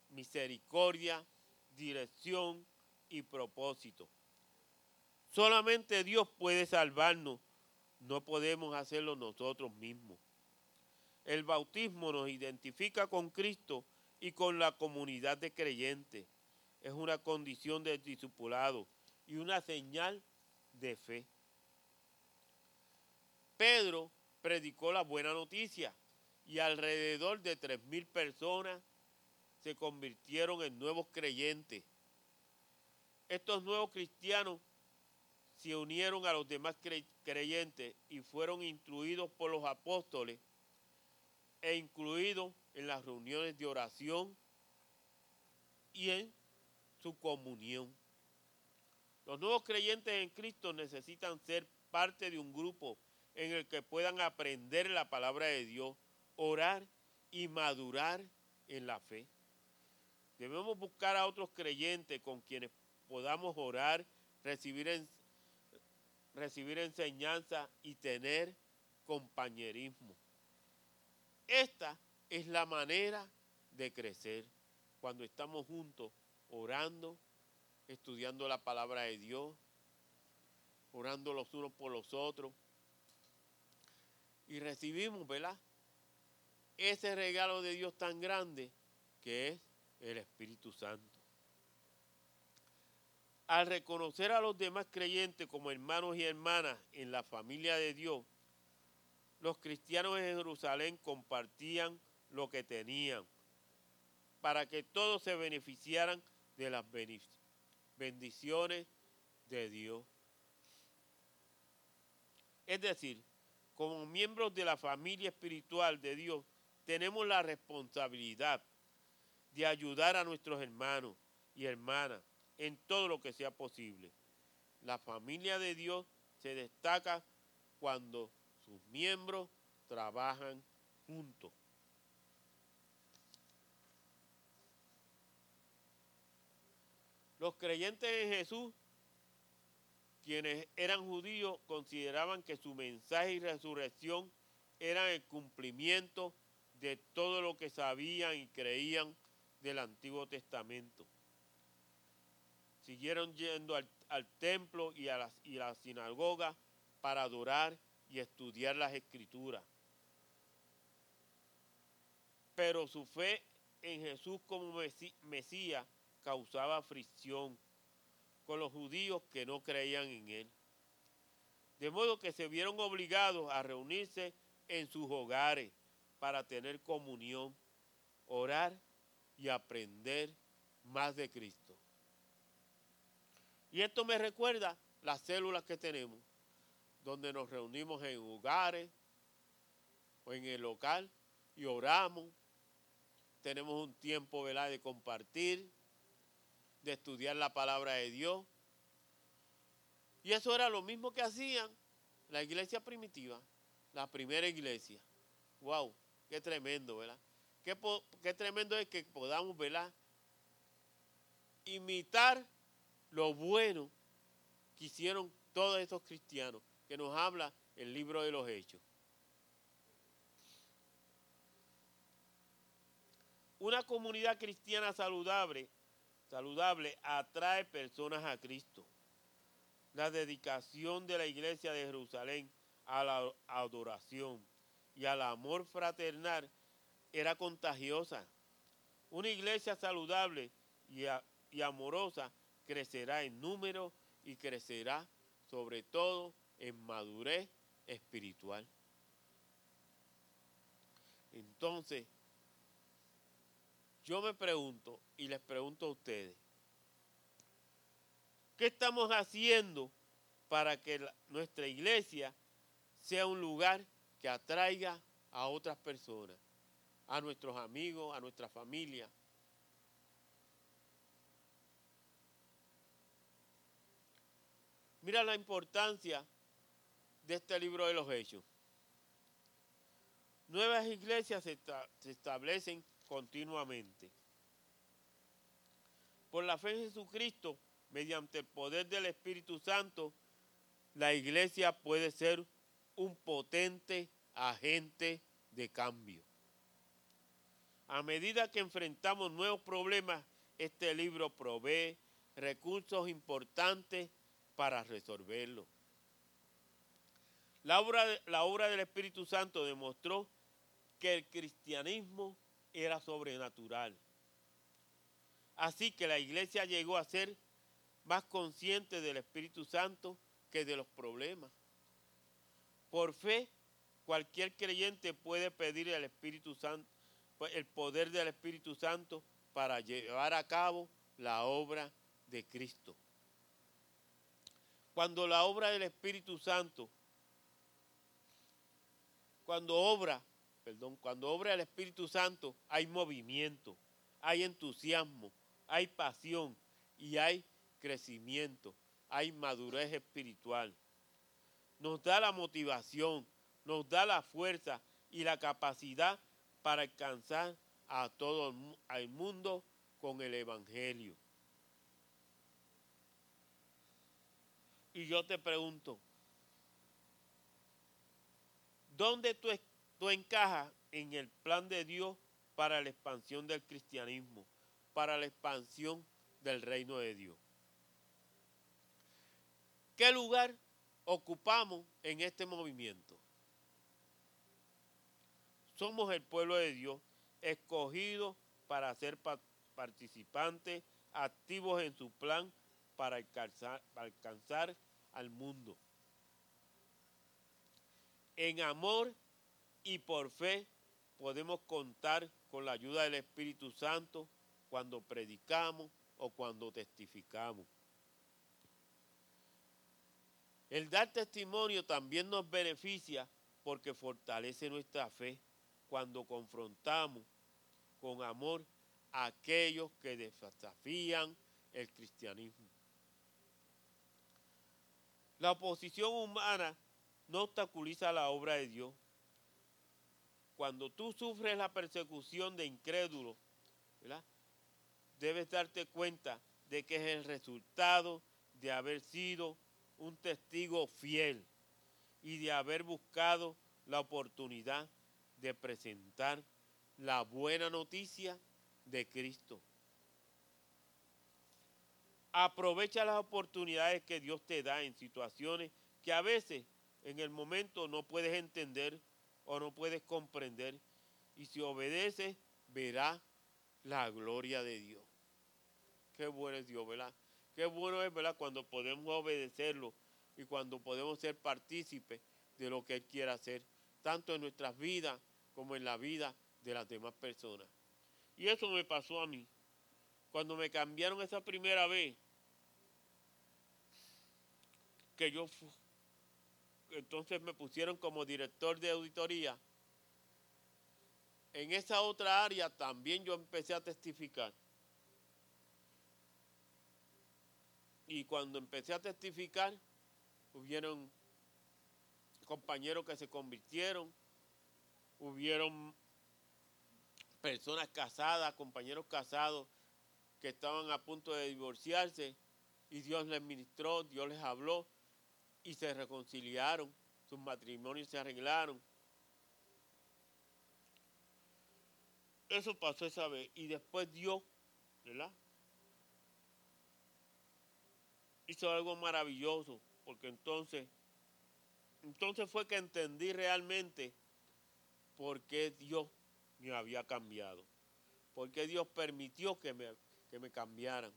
[SPEAKER 1] misericordia, dirección y propósito. Solamente Dios puede salvarnos, no podemos hacerlo nosotros mismos. El bautismo nos identifica con Cristo y con la comunidad de creyentes es una condición del discipulado y una señal de fe. Pedro predicó la buena noticia y alrededor de tres mil personas se convirtieron en nuevos creyentes. Estos nuevos cristianos se unieron a los demás creyentes y fueron instruidos por los apóstoles e incluidos en las reuniones de oración y en su comunión. Los nuevos creyentes en Cristo necesitan ser parte de un grupo en el que puedan aprender la palabra de Dios, orar y madurar en la fe. Debemos buscar a otros creyentes con quienes podamos orar, recibir, recibir enseñanza y tener compañerismo. Esta es la manera de crecer cuando estamos juntos orando, estudiando la palabra de Dios, orando los unos por los otros. Y recibimos, ¿verdad? Ese regalo de Dios tan grande que es el Espíritu Santo. Al reconocer a los demás creyentes como hermanos y hermanas en la familia de Dios, los cristianos en Jerusalén compartían lo que tenían para que todos se beneficiaran de las bendiciones de Dios. Es decir, como miembros de la familia espiritual de Dios, tenemos la responsabilidad de ayudar a nuestros hermanos y hermanas en todo lo que sea posible. La familia de Dios se destaca cuando sus miembros trabajan juntos. Los creyentes en Jesús, quienes eran judíos, consideraban que su mensaje y resurrección eran el cumplimiento de todo lo que sabían y creían del Antiguo Testamento. Siguieron yendo al, templo y a, y a la sinagoga para adorar y estudiar las escrituras. Pero su fe en Jesús como Mesías causaba fricción con los judíos que no creían en él. De modo que se vieron obligados a reunirse en sus hogares para tener comunión, orar y aprender más de Cristo. Y esto me recuerda las células que tenemos, donde nos reunimos en hogares o en el local y oramos. Tenemos un tiempo de compartir, de estudiar la palabra de Dios. Y eso era lo mismo que hacían la iglesia primitiva, la primera iglesia. ¡Wow! ¡Qué tremendo, ¿verdad? Qué, qué tremendo es que podamos, ¿verdad? Imitar lo bueno que hicieron todos estos cristianos, que nos habla el libro de los hechos. Una comunidad cristiana saludable, saludable atrae personas a Cristo. La dedicación de la iglesia de Jerusalén a la adoración y al amor fraternal era contagiosa. Una iglesia saludable y, y amorosa crecerá en número y crecerá sobre todo en madurez espiritual. Entonces, yo me pregunto y les pregunto a ustedes, ¿qué estamos haciendo para que nuestra iglesia sea un lugar que atraiga a otras personas, a nuestros amigos, a nuestra familia? Mira la importancia de este libro de los hechos. Nuevas iglesias se, establecen continuamente. Por la fe en Jesucristo, mediante el poder del Espíritu Santo, la iglesia puede ser un potente agente de cambio. A medida que enfrentamos nuevos problemas, este libro provee recursos importantes para resolverlo. La obra, la obra del Espíritu Santo demostró que el cristianismo era sobrenatural. Así que la iglesia llegó a ser más consciente del Espíritu Santo que de los problemas. Por fe, cualquier creyente puede pedir el Espíritu Santo, el poder del Espíritu Santo para llevar a cabo la obra de Cristo. Cuando la obra del Espíritu Santo, cuando obra, perdón, cuando obra el Espíritu Santo, hay movimiento, hay entusiasmo, hay pasión y hay crecimiento, hay madurez espiritual. Nos da la motivación, nos da la fuerza y la capacidad para alcanzar a todo el mundo con el Evangelio. Y yo te pregunto, ¿dónde tú, tú encajas en el plan de Dios para la expansión del cristianismo, para la expansión del reino de Dios? ¿Qué lugar ocupamos en este movimiento? Somos el pueblo de Dios, escogido para ser participantes activos en su plan para alcanzar, al mundo. En amor y por fe podemos contar con la ayuda del Espíritu Santo cuando predicamos o cuando testificamos. El dar testimonio también nos beneficia porque fortalece nuestra fe cuando confrontamos con amor a aquellos que desafían el cristianismo. La oposición humana no obstaculiza la obra de Dios. Cuando tú sufres la persecución de incrédulos, debes darte cuenta de que es el resultado de haber sido un testigo fiel y de haber buscado la oportunidad de presentar la buena noticia de Cristo. Aprovecha las oportunidades que Dios te da en situaciones que a veces en el momento no puedes entender o no puedes comprender. Y si obedeces, verás la gloria de Dios. Qué bueno es Dios, ¿verdad? Qué bueno es, ¿verdad? Cuando podemos obedecerlo y cuando podemos ser partícipes de lo que Él quiere hacer, tanto en nuestras vidas como en la vida de las demás personas. Y eso me pasó a mí. Cuando me cambiaron esa primera vez, que yo entonces me pusieron como director de auditoría, en esa otra área también yo empecé a testificar. Y cuando empecé a testificar, hubieron compañeros que se convirtieron, hubieron personas casadas, compañeros casados que estaban a punto de divorciarse y Dios les ministró, Dios les habló y se reconciliaron, sus matrimonios se arreglaron. Eso pasó esa vez y después Dios, ¿verdad? Hizo algo maravilloso, porque entonces, entonces fue que entendí realmente por qué Dios me había cambiado, por qué Dios permitió que me, que me cambiaran.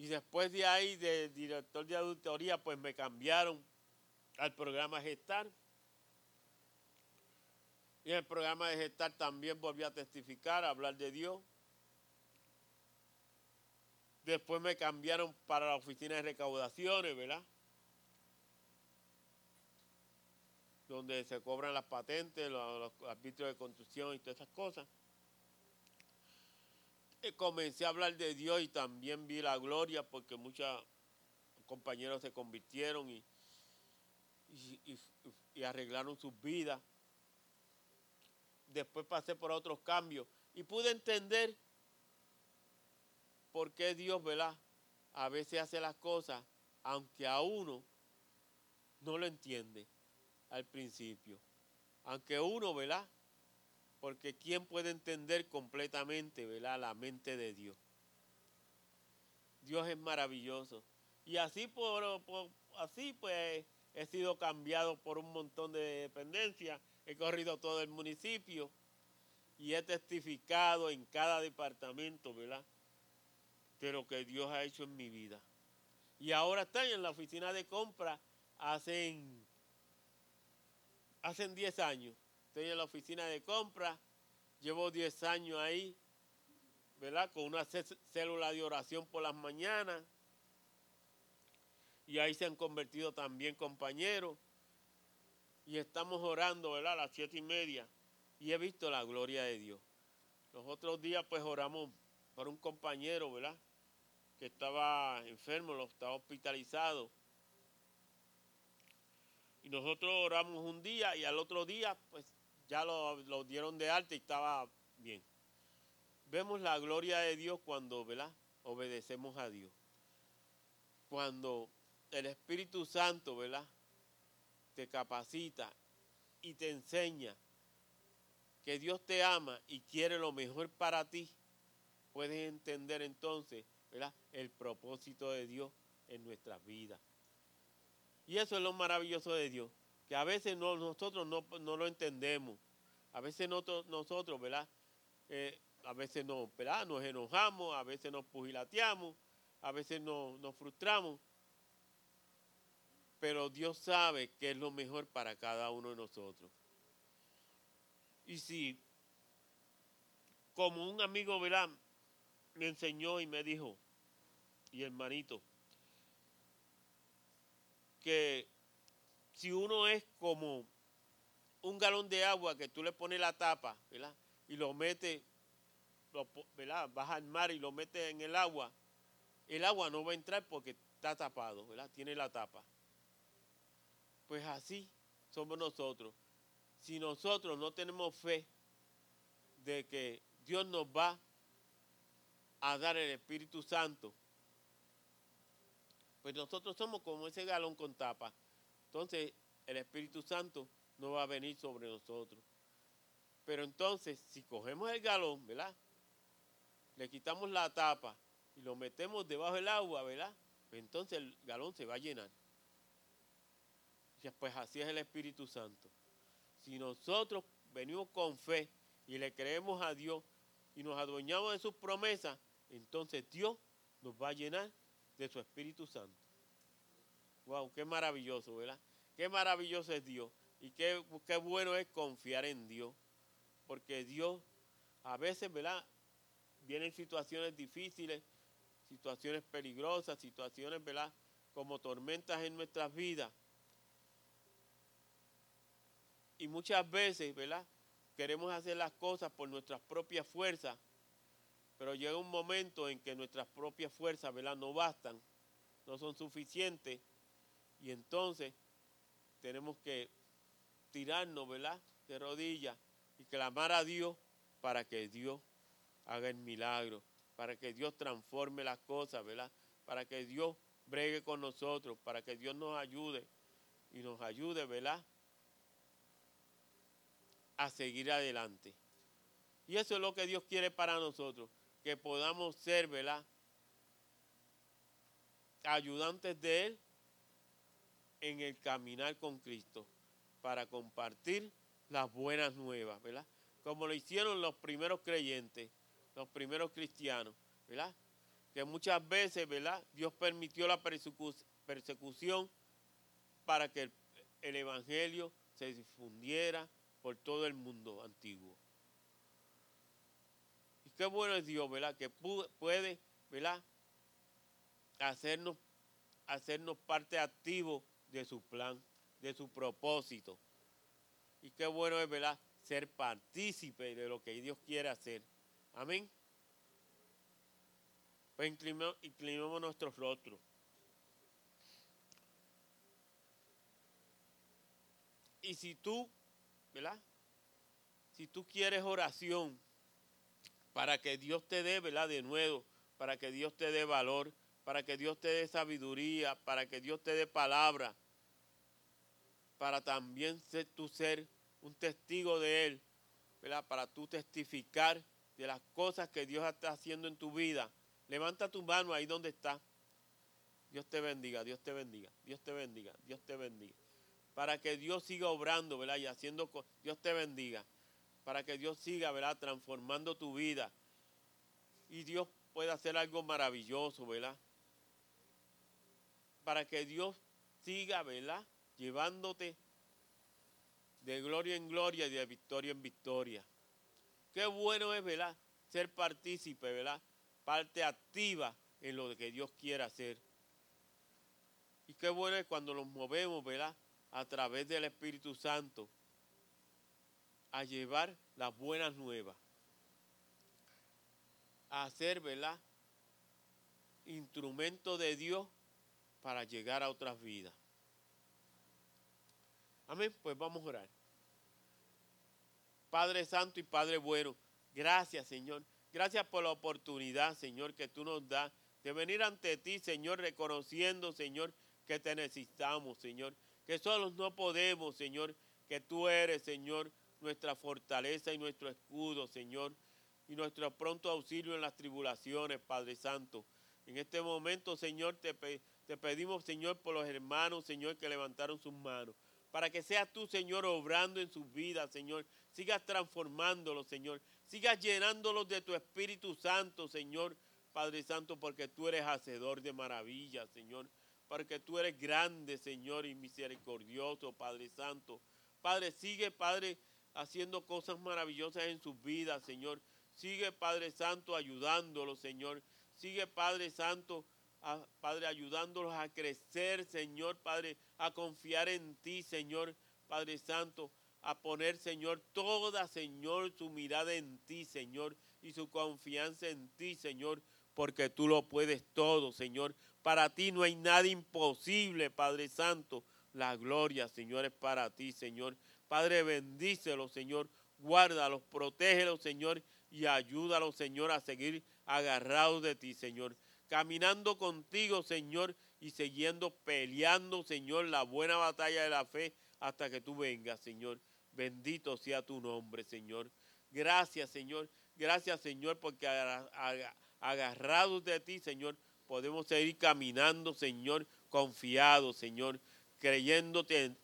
[SPEAKER 1] Y después de ahí, de director de auditoría, pues me cambiaron al programa Gestar. Y en el programa de Gestar también volví a testificar, a hablar de Dios. Después me cambiaron para la oficina de recaudaciones, ¿verdad? Donde se cobran las patentes, los, los arbitrios de construcción y todas esas cosas. Y comencé a hablar de Dios y también vi la gloria porque muchos compañeros se convirtieron y, y arreglaron sus vidas. Después pasé por otros cambios y pude entender por qué Dios, ¿verdad? A veces hace las cosas, aunque a uno no lo entiende al principio. Aunque uno, ¿verdad? Porque ¿quién puede entender completamente, ¿verdad? La mente de Dios. Dios es maravilloso. Y así, por, así pues he sido cambiado por un montón de dependencias. He corrido todo el municipio y he testificado en cada departamento, ¿verdad? de lo que Dios ha hecho en mi vida. Y ahora estoy en la oficina de compra hace hacen 10 años. Estoy en la oficina de compra, llevo 10 años ahí, ¿verdad? Con una célula de oración por las mañanas. Y ahí se han convertido también compañeros. Y estamos orando, ¿verdad? A las siete y media. Y he visto la gloria de Dios. Los otros días pues oramos por un compañero, ¿verdad? que estaba enfermo, lo estaba hospitalizado. Y nosotros oramos un día y al otro día, pues ya lo, dieron de alta y estaba bien. Vemos la gloria de Dios cuando, ¿verdad? Obedecemos a Dios. Cuando el Espíritu Santo, ¿verdad? Te capacita y te enseña que Dios te ama y quiere lo mejor para ti, puedes entender entonces el propósito de Dios en nuestras vidas. Y eso es lo maravilloso de Dios, que a veces nosotros no, lo entendemos. A veces nosotros, ¿verdad? Eh, a veces no, nos enojamos, a veces nos pugilateamos, a veces nos, nos frustramos. Pero Dios sabe que es lo mejor para cada uno de nosotros. Y si, como un amigo, ¿verdad? me enseñó y me dijo, y hermanito, que si uno es como un galón de agua que tú le pones la tapa, ¿verdad? Y lo metes, ¿verdad? Vas al mar y lo metes en el agua, el agua no va a entrar porque está tapado, ¿verdad? Tiene la tapa. Pues así somos nosotros. Si nosotros no tenemos fe de que Dios nos va a dar el Espíritu Santo, pues nosotros somos como ese galón con tapa. Entonces el Espíritu Santo no va a venir sobre nosotros. Pero entonces, si cogemos el galón, ¿verdad? Le quitamos la tapa y lo metemos debajo del agua, ¿verdad? Pues entonces el galón se va a llenar. Pues así es el Espíritu Santo. Si nosotros venimos con fe y le creemos a Dios y nos adueñamos de sus promesas, entonces Dios nos va a llenar de su Espíritu Santo. Wow, qué maravilloso, ¿verdad? Qué maravilloso es Dios y qué, qué bueno es confiar en Dios. Porque Dios a veces, ¿verdad? Vienen situaciones difíciles, situaciones peligrosas, situaciones, ¿verdad? Como tormentas en nuestras vidas. Y muchas veces, ¿verdad? Queremos hacer las cosas por nuestras propias fuerzas, pero llega un momento en que nuestras propias fuerzas, ¿verdad? No bastan, no son suficientes, y entonces tenemos que tirarnos, ¿verdad? De rodillas y clamar a Dios para que Dios haga el milagro, para que Dios transforme las cosas, ¿verdad? Para que Dios bregue con nosotros, para que Dios nos ayude y nos ayude, ¿verdad? A seguir adelante. Y eso es lo que Dios quiere para nosotros, que podamos ser, ¿verdad? Ayudantes de Él en el caminar con Cristo para compartir las buenas nuevas, ¿verdad? Como lo hicieron los primeros creyentes, los primeros cristianos, ¿verdad? Que muchas veces, ¿verdad? Dios permitió la persecución para que el, evangelio se difundiera por todo el mundo antiguo. Y qué bueno es Dios, ¿verdad? Que puede, ¿verdad? Hacernos, hacernos parte activo de su plan, de su propósito. Y qué bueno es, ¿verdad? Ser partícipe de lo que Dios quiere hacer. Amén. Pues inclinemos, nuestros rostros. Y si tú, ¿verdad? Si tú quieres oración para que Dios te dé, ¿verdad? De nuevo, para que Dios te dé valor, para que Dios te dé sabiduría, para que Dios te dé palabra, para también ser tu ser un testigo de Él, ¿verdad? Para tú testificar de las cosas que Dios está haciendo en tu vida. Levanta tu mano ahí donde está. Dios te bendiga, Dios te bendiga, Dios te bendiga, Dios te bendiga. Para que Dios siga obrando, ¿verdad? Y haciendo, Dios te bendiga. Para que Dios siga, ¿verdad? Transformando tu vida. Y Dios pueda hacer algo maravilloso, ¿verdad? Para que Dios siga, ¿verdad? Llevándote de gloria en gloria y de victoria en victoria. Qué bueno es, ¿verdad? Ser partícipe, ¿verdad? Parte activa en lo que Dios quiere hacer. Y qué bueno es cuando nos movemos, ¿verdad? A través del Espíritu Santo a llevar las buenas nuevas. A hacer, ¿verdad? Instrumento de Dios para llegar a otras vidas. Amén, pues vamos a orar. Padre Santo y Padre bueno, gracias Señor. Gracias por la oportunidad, Señor, que tú nos das de venir ante ti, Señor, reconociendo, Señor, que te necesitamos, Señor. Que solos no podemos, Señor, que tú eres, Señor, nuestra fortaleza y nuestro escudo, Señor, y nuestro pronto auxilio en las tribulaciones, Padre Santo. En este momento, Señor, te, te pedimos, Señor, por los hermanos, Señor, que levantaron sus manos. Para que seas tú, Señor, obrando en sus vidas, Señor. Sigas transformándolos, Señor. Sigas llenándolos de tu Espíritu Santo, Señor. Padre Santo, porque tú eres hacedor de maravillas, Señor. Porque tú eres grande, Señor, y misericordioso, Padre Santo. Padre, sigue, Padre, haciendo cosas maravillosas en sus vidas, Señor. Sigue, Padre Santo, ayudándolos, Señor. Sigue, Padre Santo, Padre, ayudándolos a crecer, Señor, Padre, a confiar en ti, Señor, Padre Santo, a poner, Señor, toda, Señor, su mirada en ti, Señor, y su confianza en ti, Señor, porque tú lo puedes todo, Señor. Para ti no hay nada imposible, Padre Santo. La gloria, Señor, es para ti, Señor. Padre, bendícelo, Señor. Guárdalos, protégelos, Señor, y ayúdalo, Señor, a seguir agarrados de ti, Señor. Caminando contigo, Señor, y siguiendo peleando, Señor, la buena batalla de la fe hasta que tú vengas, Señor. Bendito sea tu nombre, Señor. Gracias, Señor. Gracias, Señor, porque agarrados de ti, Señor, podemos seguir caminando, Señor, confiados, Señor, creyéndote,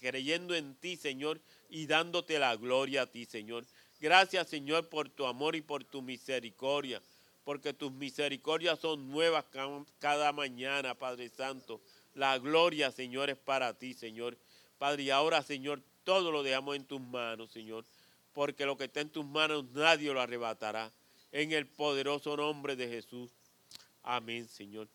[SPEAKER 1] creyendo en ti, Señor, y dándote la gloria a ti, Señor. Gracias, Señor, por tu amor y por tu misericordia, porque tus misericordias son nuevas cada mañana, Padre Santo. La gloria, Señor, es para ti, Señor. Padre, y ahora, Señor, todo lo dejamos en tus manos, Señor, porque lo que está en tus manos nadie lo arrebatará. En el poderoso nombre de Jesús. Amén, Señor.